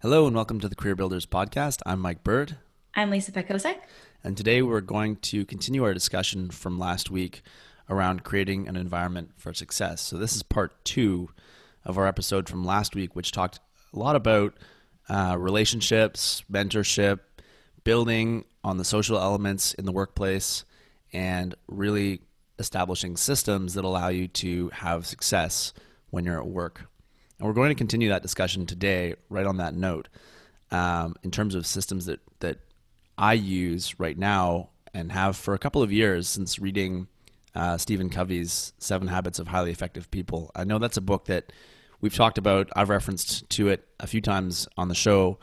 Hello and welcome to the Career Builders Podcast. I'm Mike Bird. I'm Lisa Pekosek. And today we're going to continue our discussion from last week around creating an environment for success. So, this is part two of our episode from last week, which talked a lot about uh, relationships, mentorship, building on the social elements in the workplace, and really establishing systems that allow you to have success when you're at work. And we're going to continue that discussion today, right on that note, um, in terms of systems that, that I use right now and have for a couple of years since reading uh, Stephen Covey's Seven Habits of Highly Effective People. I know that's a book that we've talked about. I've referenced to it a few times on the show,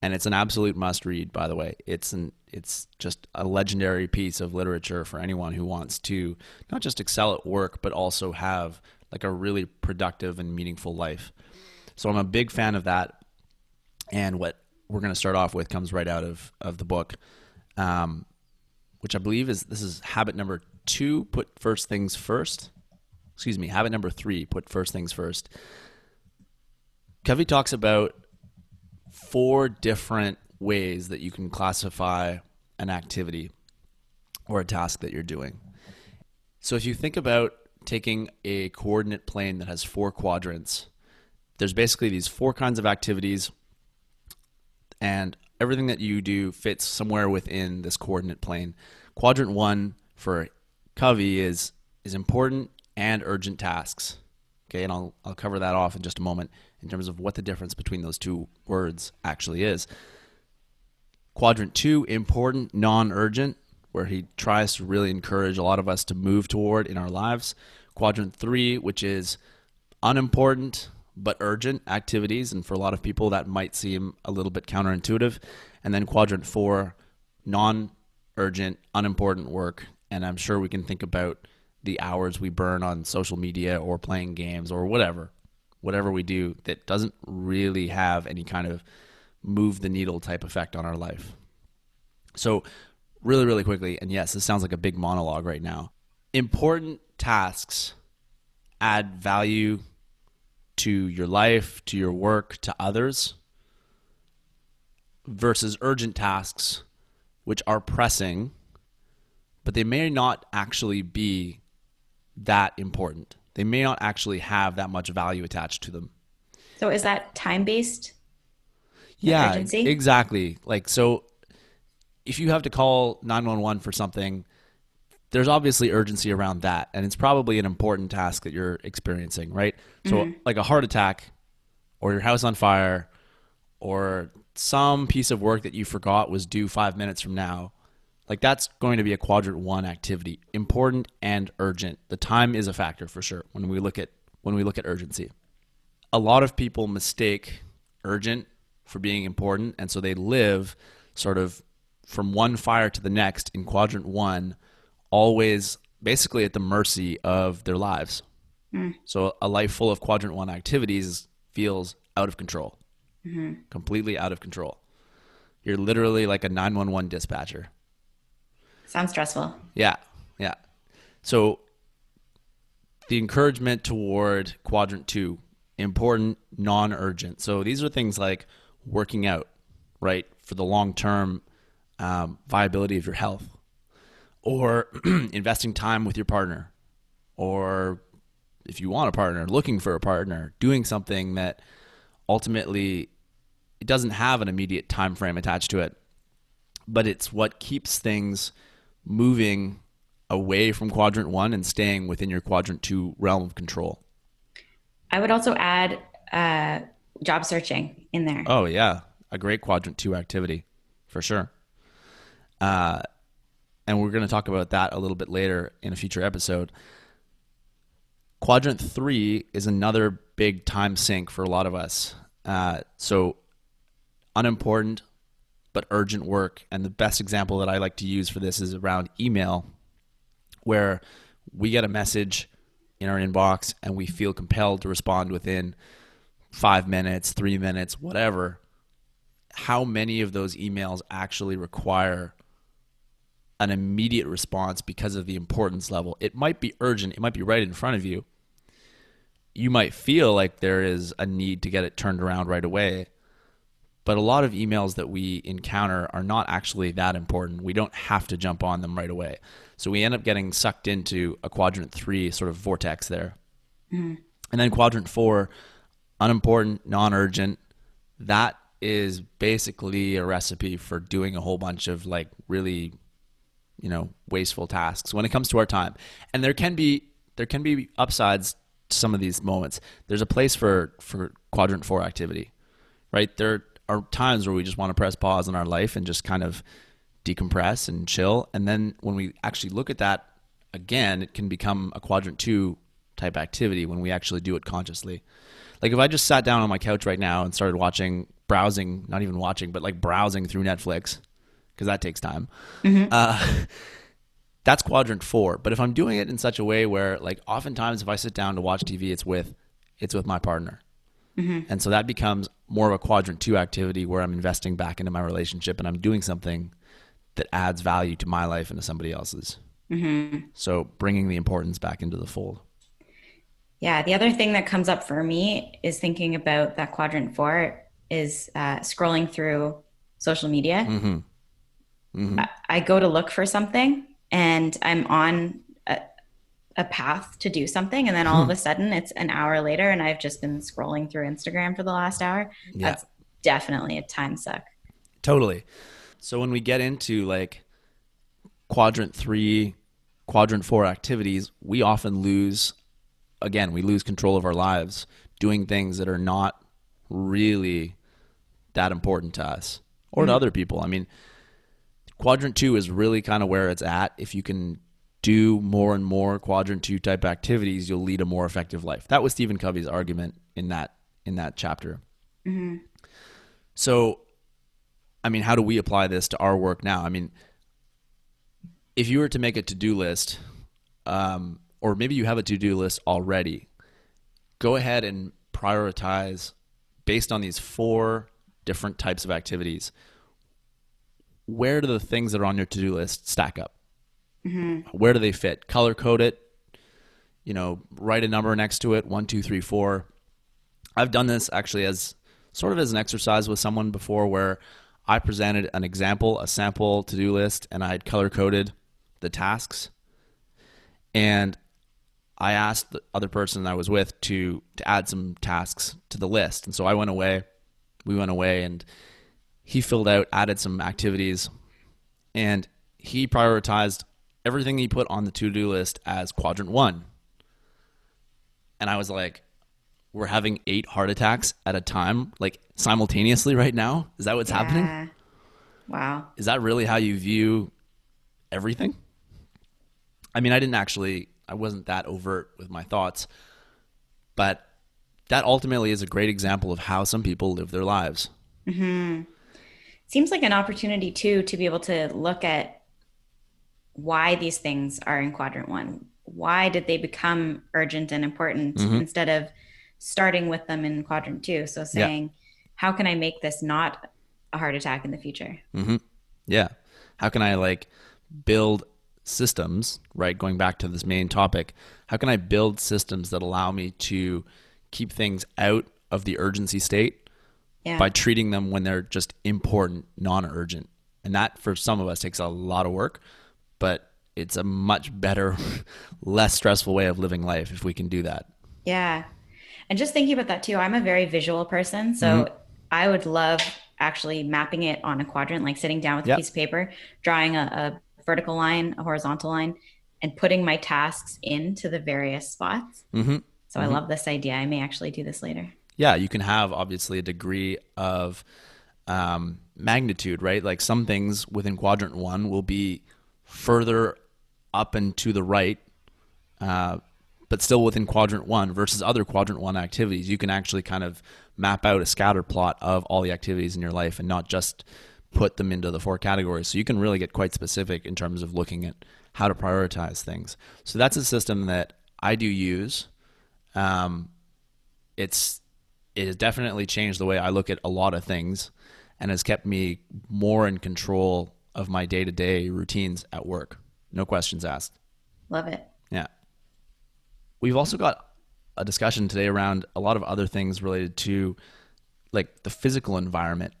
and it's an absolute must read. By the way, it's an it's just a legendary piece of literature for anyone who wants to not just excel at work, but also have like a really productive and meaningful life. So I'm a big fan of that. And what we're going to start off with comes right out of, of the book, um, which I believe is this is habit number two put first things first. Excuse me, habit number three put first things first. Covey talks about four different ways that you can classify an activity or a task that you're doing. So if you think about taking a coordinate plane that has four quadrants. There's basically these four kinds of activities, and everything that you do fits somewhere within this coordinate plane. Quadrant one for Covey is is important and urgent tasks. Okay, and I'll I'll cover that off in just a moment in terms of what the difference between those two words actually is. Quadrant two, important, non-urgent, where he tries to really encourage a lot of us to move toward in our lives. Quadrant three, which is unimportant but urgent activities. And for a lot of people, that might seem a little bit counterintuitive. And then quadrant four, non urgent, unimportant work. And I'm sure we can think about the hours we burn on social media or playing games or whatever, whatever we do that doesn't really have any kind of move the needle type effect on our life. So, really, really quickly, and yes, this sounds like a big monologue right now. Important tasks add value to your life, to your work, to others, versus urgent tasks, which are pressing, but they may not actually be that important. They may not actually have that much value attached to them. So, is that time based? Yeah, urgency? exactly. Like, so if you have to call 911 for something, there's obviously urgency around that. And it's probably an important task that you're experiencing, right? So, mm-hmm. like a heart attack or your house on fire or some piece of work that you forgot was due five minutes from now, like that's going to be a quadrant one activity, important and urgent. The time is a factor for sure when we look at when we look at urgency. A lot of people mistake urgent for being important, and so they live sort of from one fire to the next in quadrant one, always basically at the mercy of their lives. Mm. So a life full of quadrant one activities feels out of control, mm-hmm. completely out of control. You're literally like a 911 dispatcher. Sounds stressful. Yeah, yeah. So the encouragement toward quadrant two, important, non urgent. So these are things like working out, right? For the long term um, viability of your health, or investing time with your partner, or if you want a partner, looking for a partner, doing something that ultimately it doesn't have an immediate time frame attached to it, but it's what keeps things moving away from quadrant one and staying within your quadrant two realm of control. I would also add uh, job searching in there. Oh yeah, a great quadrant two activity for sure. Uh, and we're going to talk about that a little bit later in a future episode. Quadrant three is another big time sink for a lot of us. Uh, so, unimportant but urgent work. And the best example that I like to use for this is around email, where we get a message in our inbox and we feel compelled to respond within five minutes, three minutes, whatever. How many of those emails actually require an immediate response because of the importance level. It might be urgent, it might be right in front of you. You might feel like there is a need to get it turned around right away, but a lot of emails that we encounter are not actually that important. We don't have to jump on them right away. So we end up getting sucked into a quadrant three sort of vortex there. Mm-hmm. And then quadrant four, unimportant, non urgent. That is basically a recipe for doing a whole bunch of like really, you know, wasteful tasks when it comes to our time. And there can be there can be upsides to some of these moments. There's a place for for quadrant four activity, right? There are times where we just want to press pause in our life and just kind of decompress and chill. And then when we actually look at that again, it can become a quadrant two type activity when we actually do it consciously. Like if I just sat down on my couch right now and started watching, browsing, not even watching, but like browsing through Netflix, because that takes time. Mm-hmm. Uh, that's quadrant four. But if I'm doing it in such a way where, like, oftentimes if I sit down to watch TV, it's with, it's with my partner. Mm-hmm. And so that becomes more of a quadrant two activity where I'm investing back into my relationship and I'm doing something that adds value to my life and to somebody else's. Mm-hmm. So bringing the importance back into the fold. Yeah. The other thing that comes up for me is thinking about that quadrant four is uh, scrolling through social media. Mm-hmm. Mm-hmm. I, I go to look for something and I'm on a path to do something and then all hmm. of a sudden it's an hour later and I've just been scrolling through Instagram for the last hour. Yeah. That's definitely a time suck. Totally. So when we get into like quadrant 3, quadrant 4 activities, we often lose again, we lose control of our lives doing things that are not really that important to us or mm-hmm. to other people. I mean, quadrant 2 is really kind of where it's at if you can do more and more quadrant two type activities, you'll lead a more effective life. That was Stephen Covey's argument in that in that chapter. Mm-hmm. So, I mean, how do we apply this to our work now? I mean, if you were to make a to do list, um, or maybe you have a to do list already, go ahead and prioritize based on these four different types of activities. Where do the things that are on your to do list stack up? Mm-hmm. Where do they fit? Color code it. You know, write a number next to it. One, two, three, four. I've done this actually as sort of as an exercise with someone before, where I presented an example, a sample to do list, and I had color coded the tasks. And I asked the other person I was with to to add some tasks to the list. And so I went away. We went away and he filled out, added some activities, and he prioritized everything he put on the to do list as quadrant one. And I was like, we're having eight heart attacks at a time, like simultaneously right now? Is that what's yeah. happening? Wow. Is that really how you view everything? I mean, I didn't actually, I wasn't that overt with my thoughts, but that ultimately is a great example of how some people live their lives. Mm-hmm. Seems like an opportunity, too, to be able to look at why these things are in quadrant one. Why did they become urgent and important mm-hmm. instead of starting with them in quadrant two? So saying, yeah. how can I make this not a heart attack in the future? Mm-hmm. Yeah. How can I like build systems, right? Going back to this main topic, how can I build systems that allow me to keep things out of the urgency state yeah. by treating them when they're just important, non urgent? And that for some of us takes a lot of work but it's a much better, less stressful way of living life if we can do that. Yeah. And just thinking about that too, I'm a very visual person. So mm-hmm. I would love actually mapping it on a quadrant, like sitting down with yep. a piece of paper, drawing a, a, vertical line, a horizontal line, and putting my tasks into the various spots. Mm-hmm. So mm-hmm. I love this idea. I may actually do this later. Yeah, you can have obviously a degree of um, magnitude, right? Like some things within quadrant one will be further up and to the right, uh, but still within quadrant one versus other quadrant one activities. You can actually kind of map out a scatter plot of all the activities in your life and not just put them into the four categories. So you can really get quite specific in terms of looking at how to prioritize things. So that's a system that I do use. Um, it's it has definitely changed the way I look at a lot of things and has kept me more in control of my day to day routines at work. No questions asked. Love it. Yeah. We've also got a discussion today around a lot of other things related to like the physical environment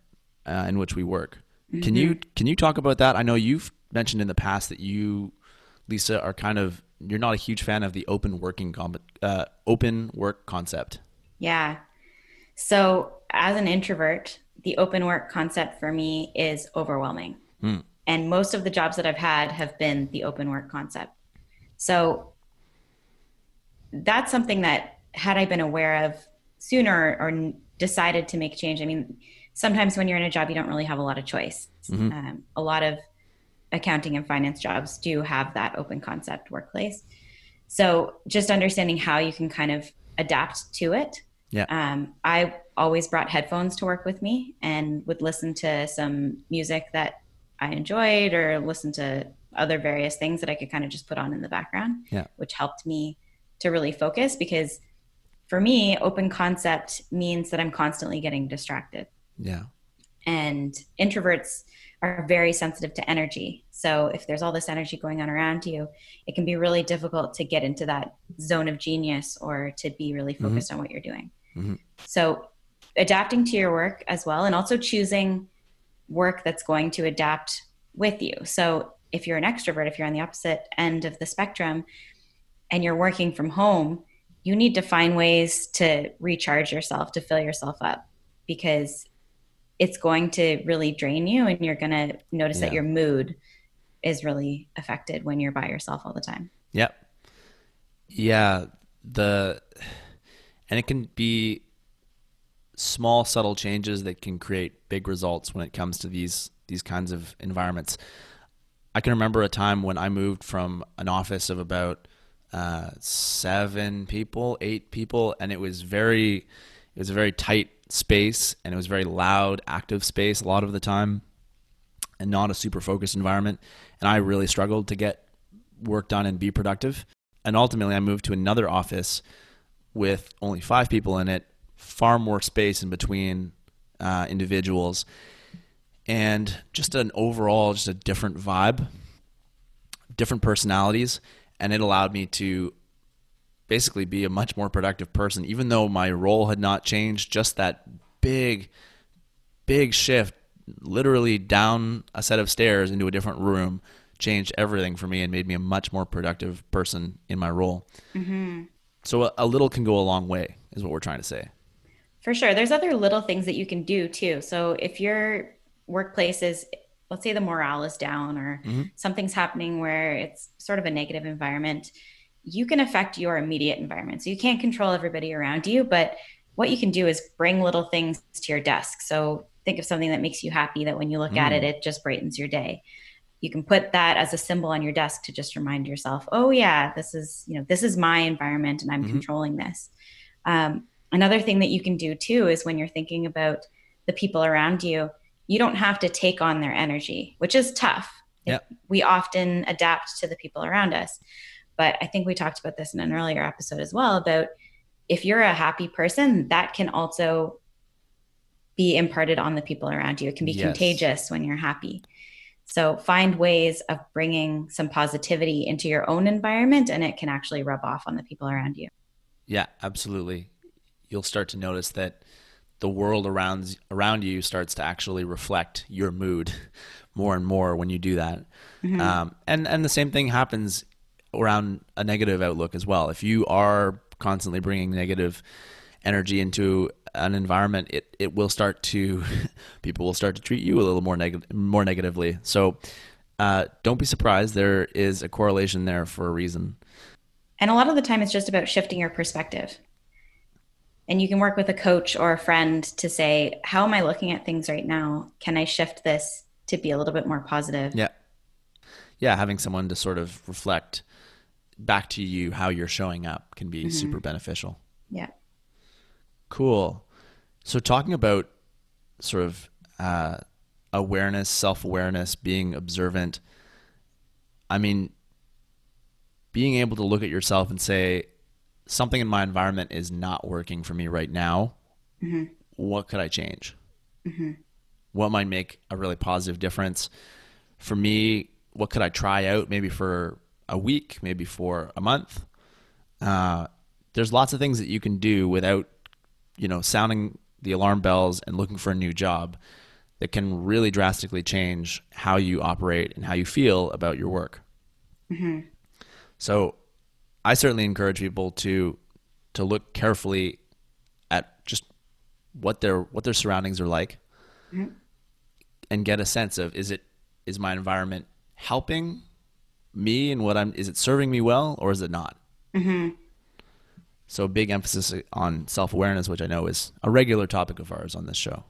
uh, in which we work. Mm-hmm. Can you can you talk about that? I know you've mentioned in the past that you, Lisa, are kind of you're not a huge fan of the open working uh, open work concept. Yeah. So as an introvert, the open work concept for me is overwhelming. Mm. And most of the jobs that I've had have been the open work concept. So that's something that had I been aware of sooner or decided to make change. I mean, sometimes when you're in a job, you don't really have a lot of choice. Mm-hmm. Um, a lot of accounting and finance jobs do have that open concept workplace. So just understanding how you can kind of adapt to it. Yeah. Um, I always brought headphones to work with me and would listen to some music that I enjoyed or listen to other various things that I could kind of just put on in the background, yeah. which helped me to really focus because for me, open concept means that I'm constantly getting distracted. Yeah. And introverts are very sensitive to energy. So if there's all this energy going on around you, it can be really difficult to get into that zone of genius or to be really mm-hmm. focused mm-hmm. on what you're doing. Mm-hmm. So adapting to your work as well, and also choosing work that's going to adapt with you. So if you're an extrovert, if you're on the opposite end of the spectrum and you're working from home, you need to find ways to recharge yourself, to fill yourself up because it's going to really drain you and you're going to notice yeah. that your mood is really affected when you're by yourself all the time. Yep. Yeah, the and it can be small subtle changes that can create big results when it comes to these these kinds of environments. I can remember a time when I moved from an office of about uh, seven people, eight people, and it was very, it was a very tight space and it was very loud, active space a lot of the time and not a super focused environment. And I really struggled to get work done and be productive. And ultimately, I moved to another office with only five people in it, far more space in between uh, individuals, and just an overall, just a different vibe, different personalities. And it allowed me to basically be a much more productive person, even though my role had not changed. Just that big, big shift, literally down a set of stairs into a different room, changed everything for me and made me a much more productive person in my role. Mm-hmm. So a, a little can go a long way, is what we're trying to say. For sure. There's other little things that you can do too. So if your workplace is, let's say the morale is down or mm-hmm. something's happening where it's sort of a negative environment, you can affect your immediate environment. So you can't control everybody around you, but what you can do is bring little things to your desk. So think of something that makes you happy that when you look mm. at it, mm. it just brightens your day. You can put that as a symbol on your desk to just remind yourself, oh yeah, this is, you know, this is my environment and I'm mm-hmm. controlling this. Um, another thing that you can do too is when you're thinking about the people around you, you don't have to take on their energy, which is tough. Yep. We often adapt to the people around us. But I think we talked about this in an earlier episode as well about if you're a happy person, that can also be imparted on the people around you. It can be yes. contagious when you're happy. So find ways of bringing some positivity into your own environment and it can actually rub off on the people around you. Yeah, absolutely. You'll start to notice that the world around around you starts to actually reflect your mood more and more when you do that. Mm-hmm. Um, and and the same thing happens around a negative outlook as well. If you are constantly bringing negative energy into an environment, it, it will start to people will start to treat you a little more negative more negatively. So uh, don't be surprised. There is a correlation there for a reason. And a lot of the time, it's just about shifting your perspective. And you can work with a coach or a friend to say, "How am I looking at things right now? Can I shift this to be a little bit more positive?" Yeah, yeah. Having someone to sort of reflect back to you how you're showing up can be mm-hmm. super beneficial. Yeah. Cool. So talking about sort of uh, awareness, self awareness, being observant. I mean, being able to look at yourself and say, something in my environment is not working for me right now. Mm-hmm. What could I change? Mm-hmm. What might make a really positive difference? For me, what could I try out maybe for a week, maybe for a month. Uh, there's lots of things that you can do without, you know, sounding the alarm bells and looking for a new job. that can really drastically change how you operate and how you feel about your work. Mm-hmm. So, I certainly encourage people to to look carefully at just what their what their surroundings are like, mm-hmm. and get a sense of is it is my environment helping me and what I'm is it serving me well or is it not? Mm-hmm. So big emphasis on self awareness, which I know is a regular topic of ours on this show.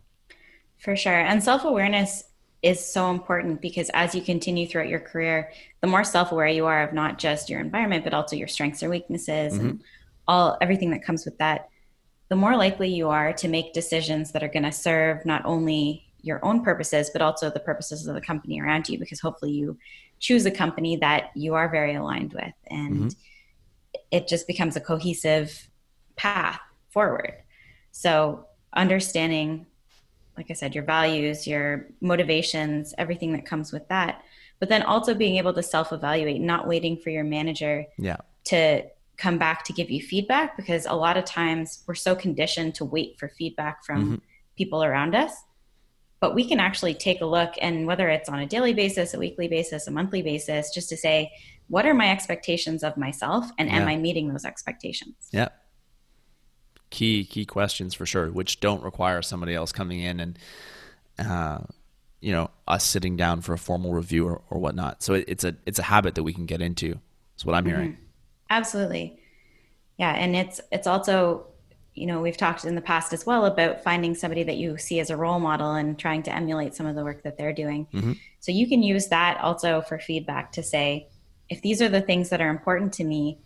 For sure, and self awareness is so important because as you continue throughout your career, the more self aware you are of not just your environment but also your strengths or weaknesses mm-hmm. and all everything that comes with that, the more likely you are to make decisions that are going to serve not only your own purposes but also the purposes of the company around you because hopefully you choose a company that you are very aligned with and mm-hmm. It just becomes a cohesive path forward so understanding like i said your values your motivations everything that comes with that but then also being able to self evaluate not waiting for your manager yeah. to come back to give you feedback because a lot of times we're so conditioned to wait for feedback from mm-hmm. people around us but we can actually take a look and whether it's on a daily basis a weekly basis a monthly basis just to say what are my expectations of myself and yeah. am i meeting those expectations? Yeah. Key key questions for sure which don't require somebody else coming in and uh, you know us sitting down for a formal review or, or whatnot. So it, it's a it's a habit that we can get into That's what i'm mm-hmm. hearing absolutely. Yeah and it's it's also you know we've talked in the past as well about finding somebody that you see as a role model and trying to emulate some of the work that they're doing. Mm-hmm. so you can use that also for feedback to say if these are the things that are important to me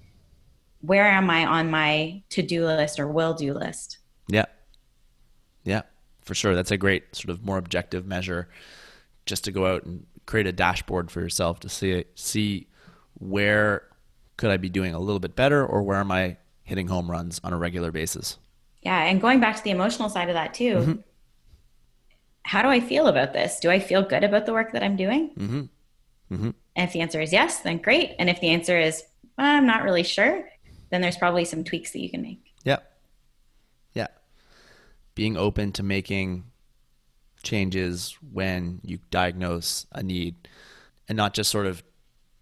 where am i on my to-do list or will do list? Yeah. Yeah for sure. That's a great sort of more objective measure just to go out and create a dashboard for yourself to see see where could i be doing a little bit better or where am i hitting home runs on a regular basis. Yeah, and going back to the emotional side of that too. Mm-hmm. How do I feel about this? Do I feel good about the work that I'm doing? Mm-hmm. Mm-hmm. And if the answer is yes, then great. And if the answer is well, I'm not really sure, then there's probably some tweaks that you can make. Yeah. Yeah. Being open to making changes when you diagnose a need and not just sort of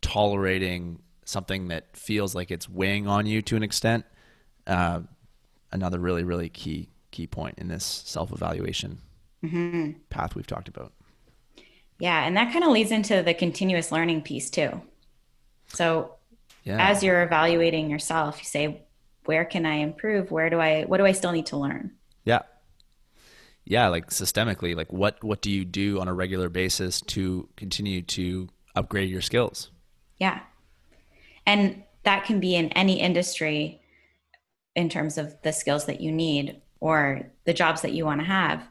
tolerating something that feels like it's weighing on you to an extent uh, another really really key key point in this self evaluation mm-hmm. path we've talked about. Yeah, and that kind of leads into the continuous learning piece too. So yeah. as you're evaluating yourself, you say, where can I improve? Where do I what do I still need to learn? Yeah. Yeah, like systemically, like what what do you do on a regular basis to continue to upgrade your skills? Yeah. And that can be in any industry in terms of the skills that you need or the jobs that you want to have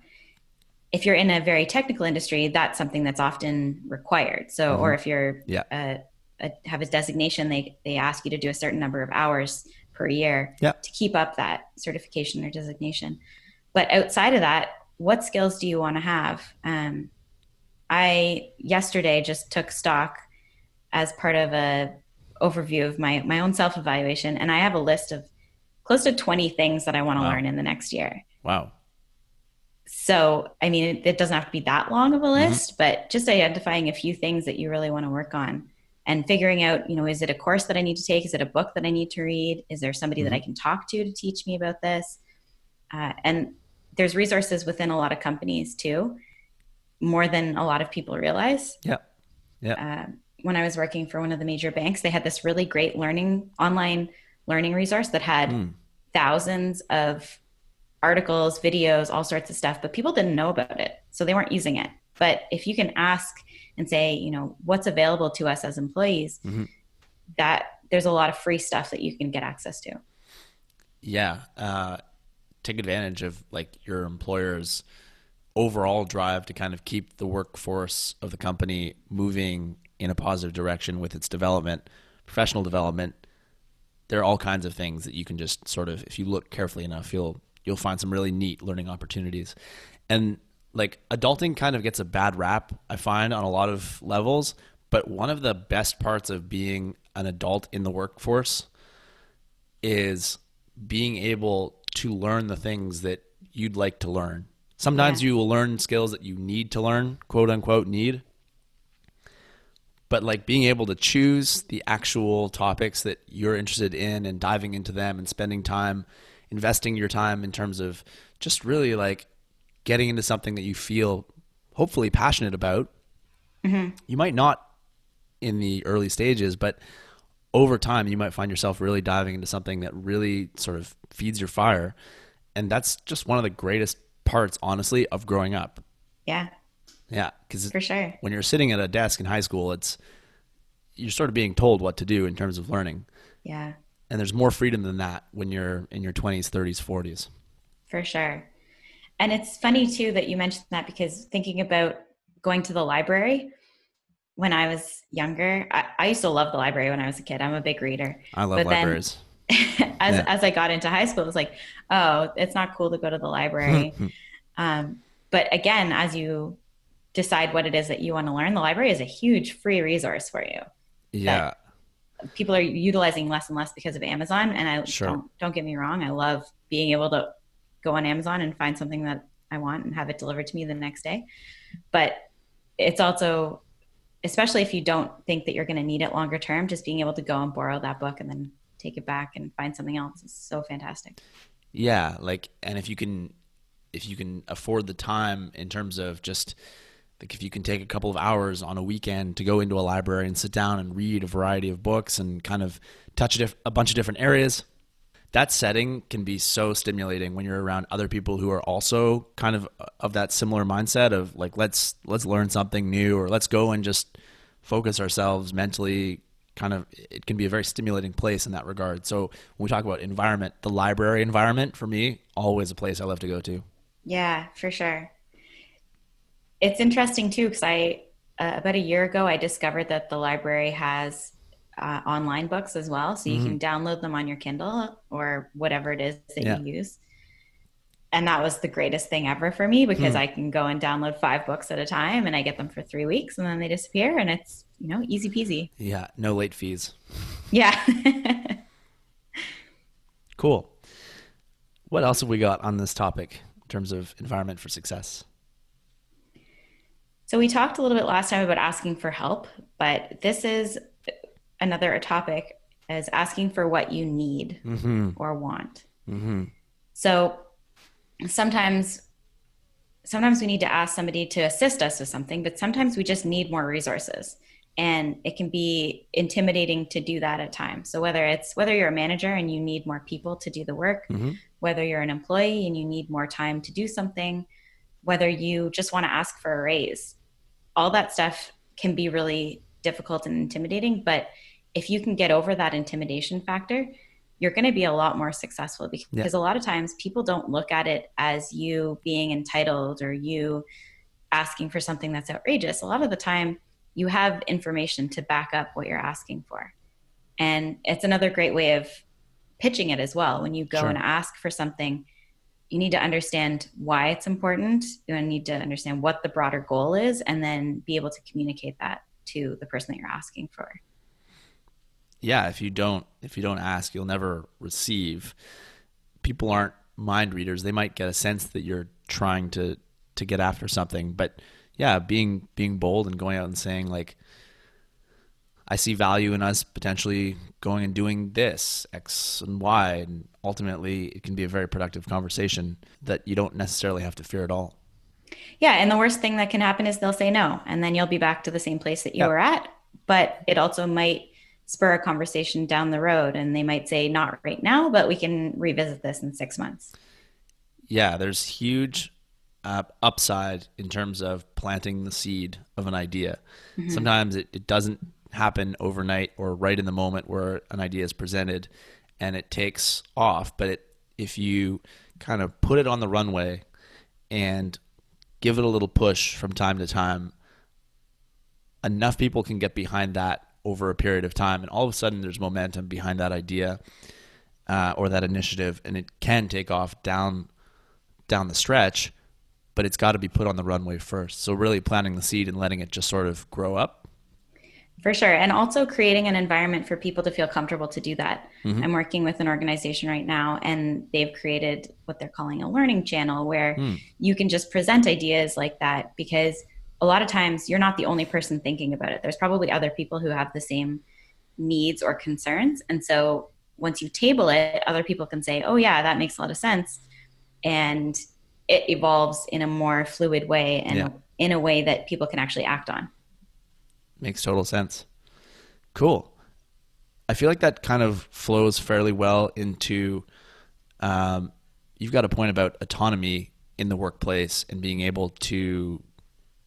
if you're in a very technical industry that's something that's often required so mm-hmm. or if you're yeah. a, a, have a designation they they ask you to do a certain number of hours per year yeah. to keep up that certification or designation but outside of that what skills do you want to have um, i yesterday just took stock as part of a overview of my my own self evaluation and i have a list of close to 20 things that I want to wow. learn in the next year. Wow. So, I mean, it, it, doesn't have to be that long of a mm-hmm. list, mm-hmm. but just identifying a few things that you really want to work on and figuring out, you know, is it a course that I need to take? Is it a book that I need to read? Is there somebody mm-hmm. that I can talk to to teach me about this? Uh, and there's resources within a lot of companies too, more than a lot of people realize. Yeah. Yeah. Uh, when I was working for one of the major banks, they had this really great learning online learning resource that had mm. thousands of articles, videos, all sorts of stuff, but people didn't know about it. So they weren't using it. But if you can ask and say, you know, what's available to us as employees, mm-hmm. that there's a lot of free stuff that you can get access to. Yeah. Uh, take advantage of like your employer's overall drive to kind of keep the workforce of the company moving in a positive direction with its development, professional development, there are all kinds of things that you can just sort of, if you look carefully enough, you'll you'll find some really neat learning opportunities. And like adulting kind of gets a bad rap, I find, on a lot of levels. But one of the best parts of being an adult in the workforce is being able to learn the things that you'd like to learn. Sometimes yeah. you will learn skills that you need to learn, quote unquote, need. But like being able to choose the actual topics that you're interested in and diving into them and spending time, investing your time in terms of just really like getting into something that you feel hopefully passionate about. Mm-hmm. You might not in the early stages, but over time you might find yourself really diving into something that really sort of feeds your fire. And that's just one of the greatest parts, honestly, of growing up. Yeah. Yeah, because for sure, when you're sitting at a desk in high school, it's you're sort of being told what to do in terms of learning. Yeah. And there's more freedom than that when you're in your 20s, 30s, 40s. For sure. And it's funny too that you mentioned that because thinking about going to the library when I was younger, I, I used to love the library when I was a kid. I'm a big reader. I love but libraries. Then, as yeah. as I got into high school, it was like, oh, it's not cool to go to the library. um, but again, as you decide what it is that you want to learn, the library is a huge free resource for you. Yeah. People are utilizing less and less because of Amazon. And I sure. don't don't get me wrong, I love being able to go on Amazon and find something that I want and have it delivered to me the next day. But it's also especially if you don't think that you're going to need it longer term, just being able to go and borrow that book and then take it back and find something else is so fantastic. Yeah, like and if you can if you can afford the time in terms of just like if you can take a couple of hours on a weekend to go into a library and sit down and read a variety of books and kind of touch a, diff- a bunch of different areas that setting can be so stimulating when you're around other people who are also kind of uh, of that similar mindset of like let's let's learn something new or let's go and just focus ourselves mentally kind of it can be a very stimulating place in that regard. So when we talk about environment the library environment for me always a place i love to go to. Yeah for sure it's interesting too because I uh, about a year ago I discovered that the library has uh, online books as well, so you mm-hmm. can download them on your Kindle or whatever it is that yeah. you use. And that was the greatest thing ever for me because mm. I can go and download five books at a time, and I get them for three weeks, and then they disappear, and it's you know easy peasy. Yeah, no late fees. Yeah. cool. What else have we got on this topic in terms of environment for success? So we talked a little bit last time about asking for help, but this is another topic as asking for what you need mm-hmm. or want. Mm-hmm. So sometimes sometimes we need to ask somebody to assist us with something, but sometimes we just need more resources. And it can be intimidating to do that at times. So whether it's whether you're a manager and you need more people to do the work, mm-hmm. whether you're an employee and you need more time to do something, whether you just want to ask for a raise, all that stuff can be really difficult and intimidating. But if you can get over that intimidation factor, you're going to be a lot more successful because yeah. a lot of times people don't look at it as you being entitled or you asking for something that's outrageous. A lot of the time, you have information to back up what you're asking for. And it's another great way of pitching it as well. When you go sure. and ask for something, you need to understand why it's important. You need to understand what the broader goal is, and then be able to communicate that to the person that you're asking for. Yeah, if you don't if you don't ask, you'll never receive. People aren't mind readers. They might get a sense that you're trying to to get after something, but yeah, being being bold and going out and saying like I see value in us potentially going and doing this X and Y, and ultimately it can be a very productive conversation that you don't necessarily have to fear at all. Yeah, and the worst thing that can happen is they'll say no, and then you'll be back to the same place that you were at. But it also might spur a conversation down the road, and they might say not right now, but we can revisit this in six months. Yeah, there's huge uh, upside in terms of planting the seed of an idea. Mm-hmm. Sometimes it, it doesn't happen overnight or right in the moment where an idea is presented and it takes off. But it, if you kind of put it on the runway and give it a little push from time to time, enough people can get behind that over a period of time. And all of a sudden, there's momentum behind that idea uh, or that initiative, and it can take off down down the stretch. But it's got to be put on the runway first. So really planting the seed and letting it just sort of grow up For sure. And also creating an environment for people to feel comfortable to do that. Mm-hmm. I'm working with an organization right now, and they've created what they're calling a learning channel where mm. you can just present ideas like that because a lot of times you're not the only person thinking about it. There's probably other people who have the same needs or concerns. And so once you table it, other people can say, oh, yeah, that makes a lot of sense. And it evolves in a more fluid way and yeah. in a way that people can actually act on. Makes total sense. Cool. I feel like that kind of flows fairly well into um, you've got a point about autonomy in the workplace and being able to.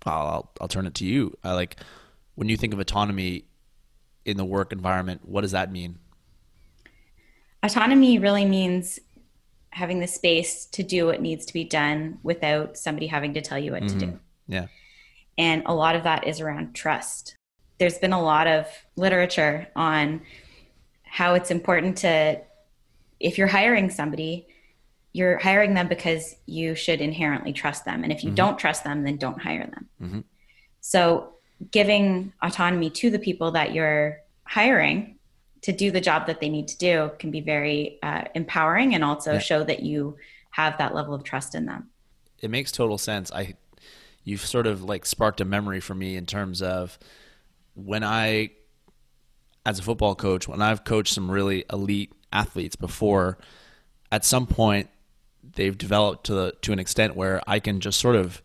Well, I'll, I'll turn it to you. I like when you think of autonomy in the work environment. What does that mean? Autonomy really means having the space to do what needs to be done without somebody having to tell you what mm-hmm. to do. Yeah. And a lot of that is around trust there's been a lot of literature on how it's important to if you're hiring somebody you're hiring them because you should inherently trust them and if you mm-hmm. don't trust them then don't hire them mm-hmm. so giving autonomy to the people that you're hiring to do the job that they need to do can be very uh, empowering and also yeah. show that you have that level of trust in them it makes total sense i you've sort of like sparked a memory for me in terms of when I, as a football coach, when I've coached some really elite athletes before, at some point they've developed to the, to an extent where I can just sort of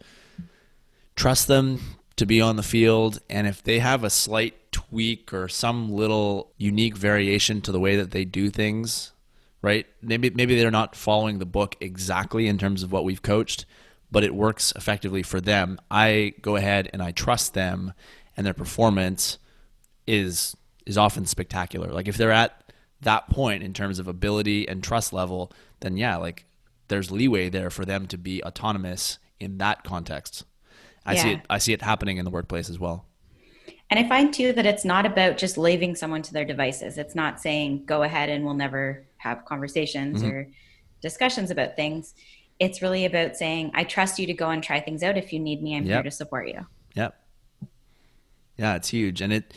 trust them to be on the field, and if they have a slight tweak or some little unique variation to the way that they do things, right? Maybe maybe they're not following the book exactly in terms of what we've coached, but it works effectively for them. I go ahead and I trust them and their performance is is often spectacular. Like if they're at that point in terms of ability and trust level, then yeah, like there's leeway there for them to be autonomous in that context. I yeah. see it I see it happening in the workplace as well. And I find too that it's not about just leaving someone to their devices. It's not saying go ahead and we'll never have conversations mm-hmm. or discussions about things. It's really about saying I trust you to go and try things out if you need me I'm yep. here to support you. Yep. Yeah, it's huge, and it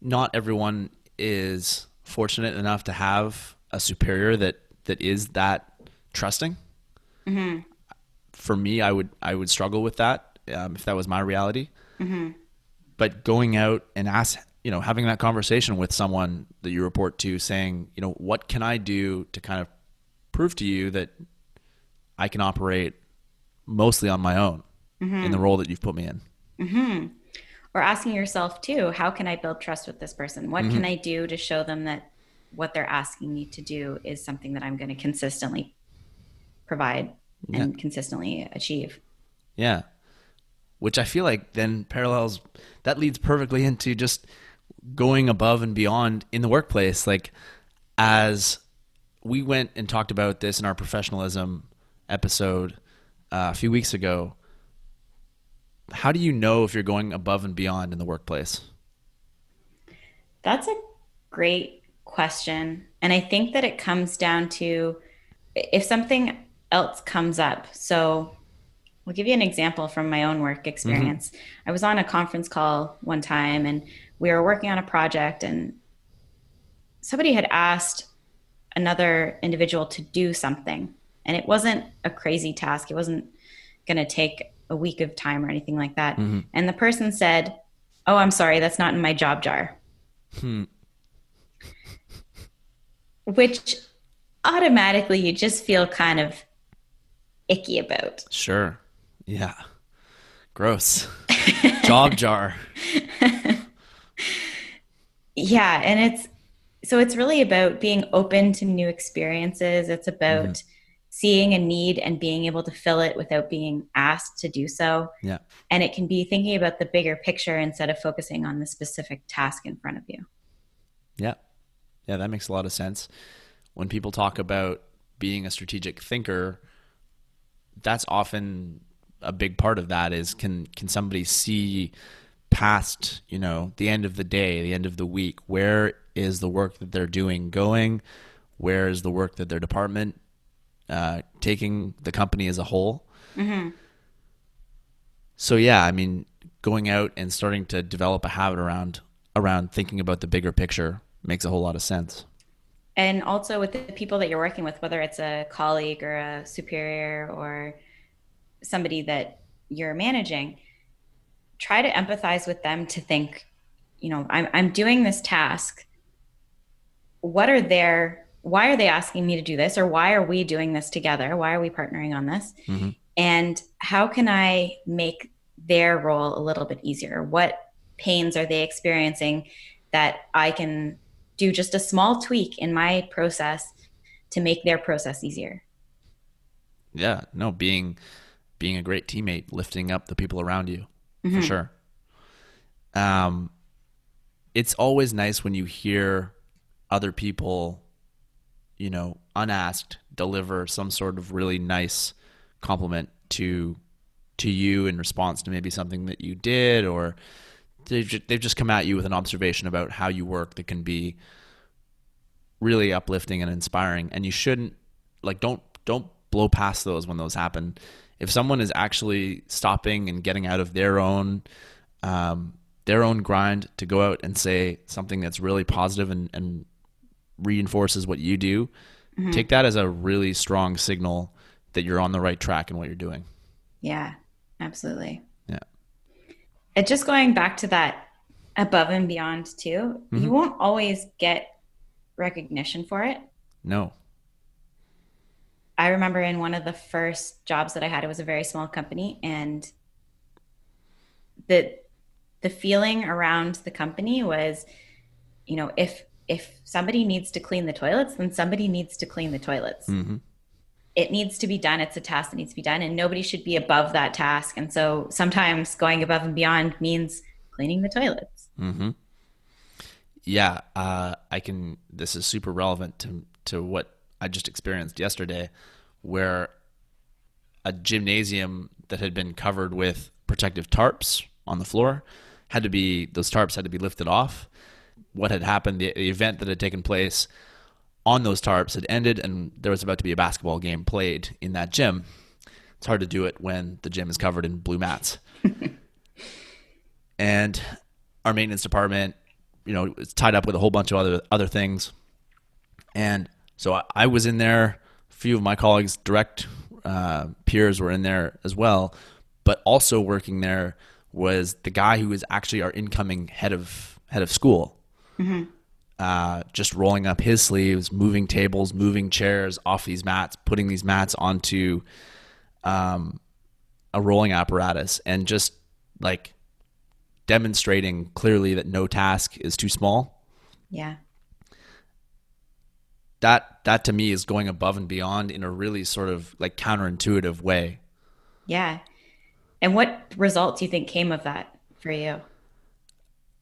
not everyone is fortunate enough to have a superior that that is that trusting. Mm-hmm. For me, I would I would struggle with that um, if that was my reality. Mm-hmm. But going out and ask, you know, having that conversation with someone that you report to, saying, you know, what can I do to kind of prove to you that I can operate mostly on my own mm-hmm. in the role that you've put me in. Or asking yourself too how can i build trust with this person? What mm-hmm. can i do to show them that what they're asking me to do is something that i'm going to consistently provide and consistently achieve? Yeah. Which i feel like then parallels that leads perfectly into just going above and beyond in the workplace. Like as we went and talked about this in our professionalism episode uh, a few weeks ago how do you know if you're going above and beyond in the workplace? That's a great question. And I think that it comes down to if something else comes up. So I'll give you an example from my own work experience. Mm-hmm. I was on a conference call one time and we were working on a project and somebody had asked another individual to do something and it wasn't a crazy task. It wasn't going to take a week of time or anything like that. Mm-hmm. And the person said, Oh, I'm sorry, that's not in my job jar. Hmm. Which automatically you just feel kind of icky about. Sure. Yeah. Gross. job jar. yeah. And it's, so it's really about being open to new experiences. It's about, mm-hmm seeing a need and being able to fill it without being asked to do so. Yeah. And it can be thinking about the bigger picture instead of focusing on the specific task in front of you. Yeah. Yeah, that makes a lot of sense. When people talk about being a strategic thinker, that's often a big part of that is can can somebody see past, you know, the end of the day, the end of the week, where is the work that they're doing going? Where is the work that their department uh, taking the company as a whole. Mm-hmm. So yeah, I mean, going out and starting to develop a habit around around thinking about the bigger picture makes a whole lot of sense. And also with the people that you're working with, whether it's a colleague or a superior or somebody that you're managing, try to empathize with them to think, you know, I'm, I'm doing this task. What are their, why are they asking me to do this? Or why are we doing this together? Why are we partnering on this? Mm-hmm. And how can I make their role a little bit easier? What pains are they experiencing that I can do just a small tweak in my process to make their process easier? Yeah, no, being being a great teammate, lifting up the people around you, mm-hmm. for sure. Um, it's always nice when you hear other people, you know, unasked, deliver some sort of really nice compliment to to you in response to maybe something that you did or they've they've just come at you with an observation about how you work that can be really uplifting and inspiring. And you shouldn't like don't don't blow past those when those happen. If someone is actually stopping and getting out of their own um, their own grind to go out and say something that's really positive and, and reinforces what you do mm-hmm. take that as a really strong signal that you're on the right track in what you're doing. Yeah absolutely. It just going back to that above and beyond too mm-hmm. you won't always get recognition for it. No. I remember in one of the first jobs that i had it was a very small company and the the feeling around the company was you know if if somebody needs to clean the toilets then somebody needs to clean the toilets mm-hmm it needs to be done. It's a task that needs to be done, and nobody should be above that task. And so sometimes going above and beyond means cleaning the toilets. Mm-hmm. Yeah, uh, I can. This is super relevant to to what I just experienced yesterday, where a gymnasium that had been covered with protective tarps on the floor had to be those tarps had to be lifted off. What had happened? The, the event that had taken place on those tarps had ended and there was about to be a basketball game played in that gym. It's hard to do it when the gym is covered in blue mats. and our maintenance department, you know, it's tied up with a whole bunch of other other things. And so I, I was in there. A few of my colleagues, direct uh, peers, were in there as well. But also working there was the guy who was actually our incoming head of head of school. Mm-hmm uh, just rolling up his sleeves, moving tables, moving chairs off these mats, putting these mats onto um, a rolling apparatus, and just like demonstrating clearly that no task is too small. Yeah. That that to me is going above and beyond in a really sort of like counterintuitive way. Yeah. And what results do you think came of that for you?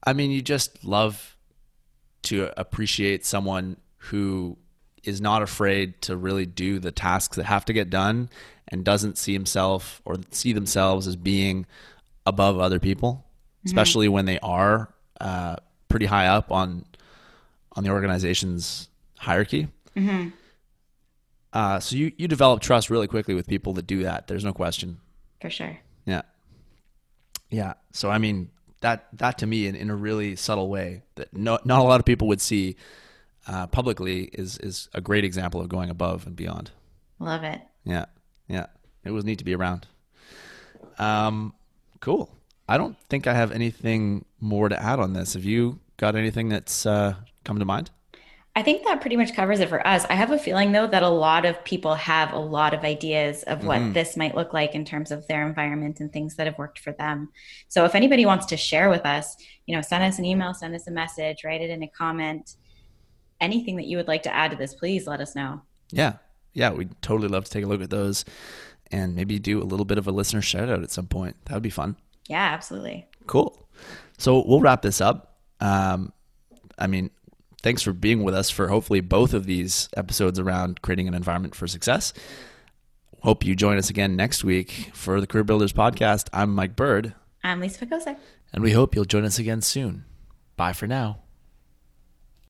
I mean, you just love to appreciate someone who is not afraid to really do the tasks that have to get done and doesn't see himself or see themselves as being above other people, mm-hmm. especially when they are uh, pretty high up on on the organization's hierarchy. Mm-hmm. Uh, so you you develop trust really quickly with people that do that. There's no question. For sure. Yeah. Yeah. So I mean, that that to me in, in a really subtle way that no, not a lot of people would see uh, publicly is is a great example of going above and beyond. Love it. Yeah, yeah. It was neat to be around. Um, cool. I don't think I have anything more to add on this. Have you got anything that's uh, come to mind? I think that pretty much covers it for us. I have a feeling though that a lot of people have a lot of ideas of what mm-hmm. this might look like in terms of their environment and things that have worked for them. So if anybody wants to share with us, you know, send us an email, send us a message, write it in a comment. Anything that you would like to add to this, please let us know. Yeah. Yeah, we'd totally love to take a look at those and maybe do a little bit of a listener shout out at some point. That would be fun. Yeah, absolutely. Cool. So we'll wrap this up. Um, I mean, thanks for being with us for hopefully both of these episodes around creating an environment for success. Hope you join us again next week for the Career Builders podcast. I'm Mike Bird. I'm Lisa Picosek. And we hope you'll join us again soon. Bye for now.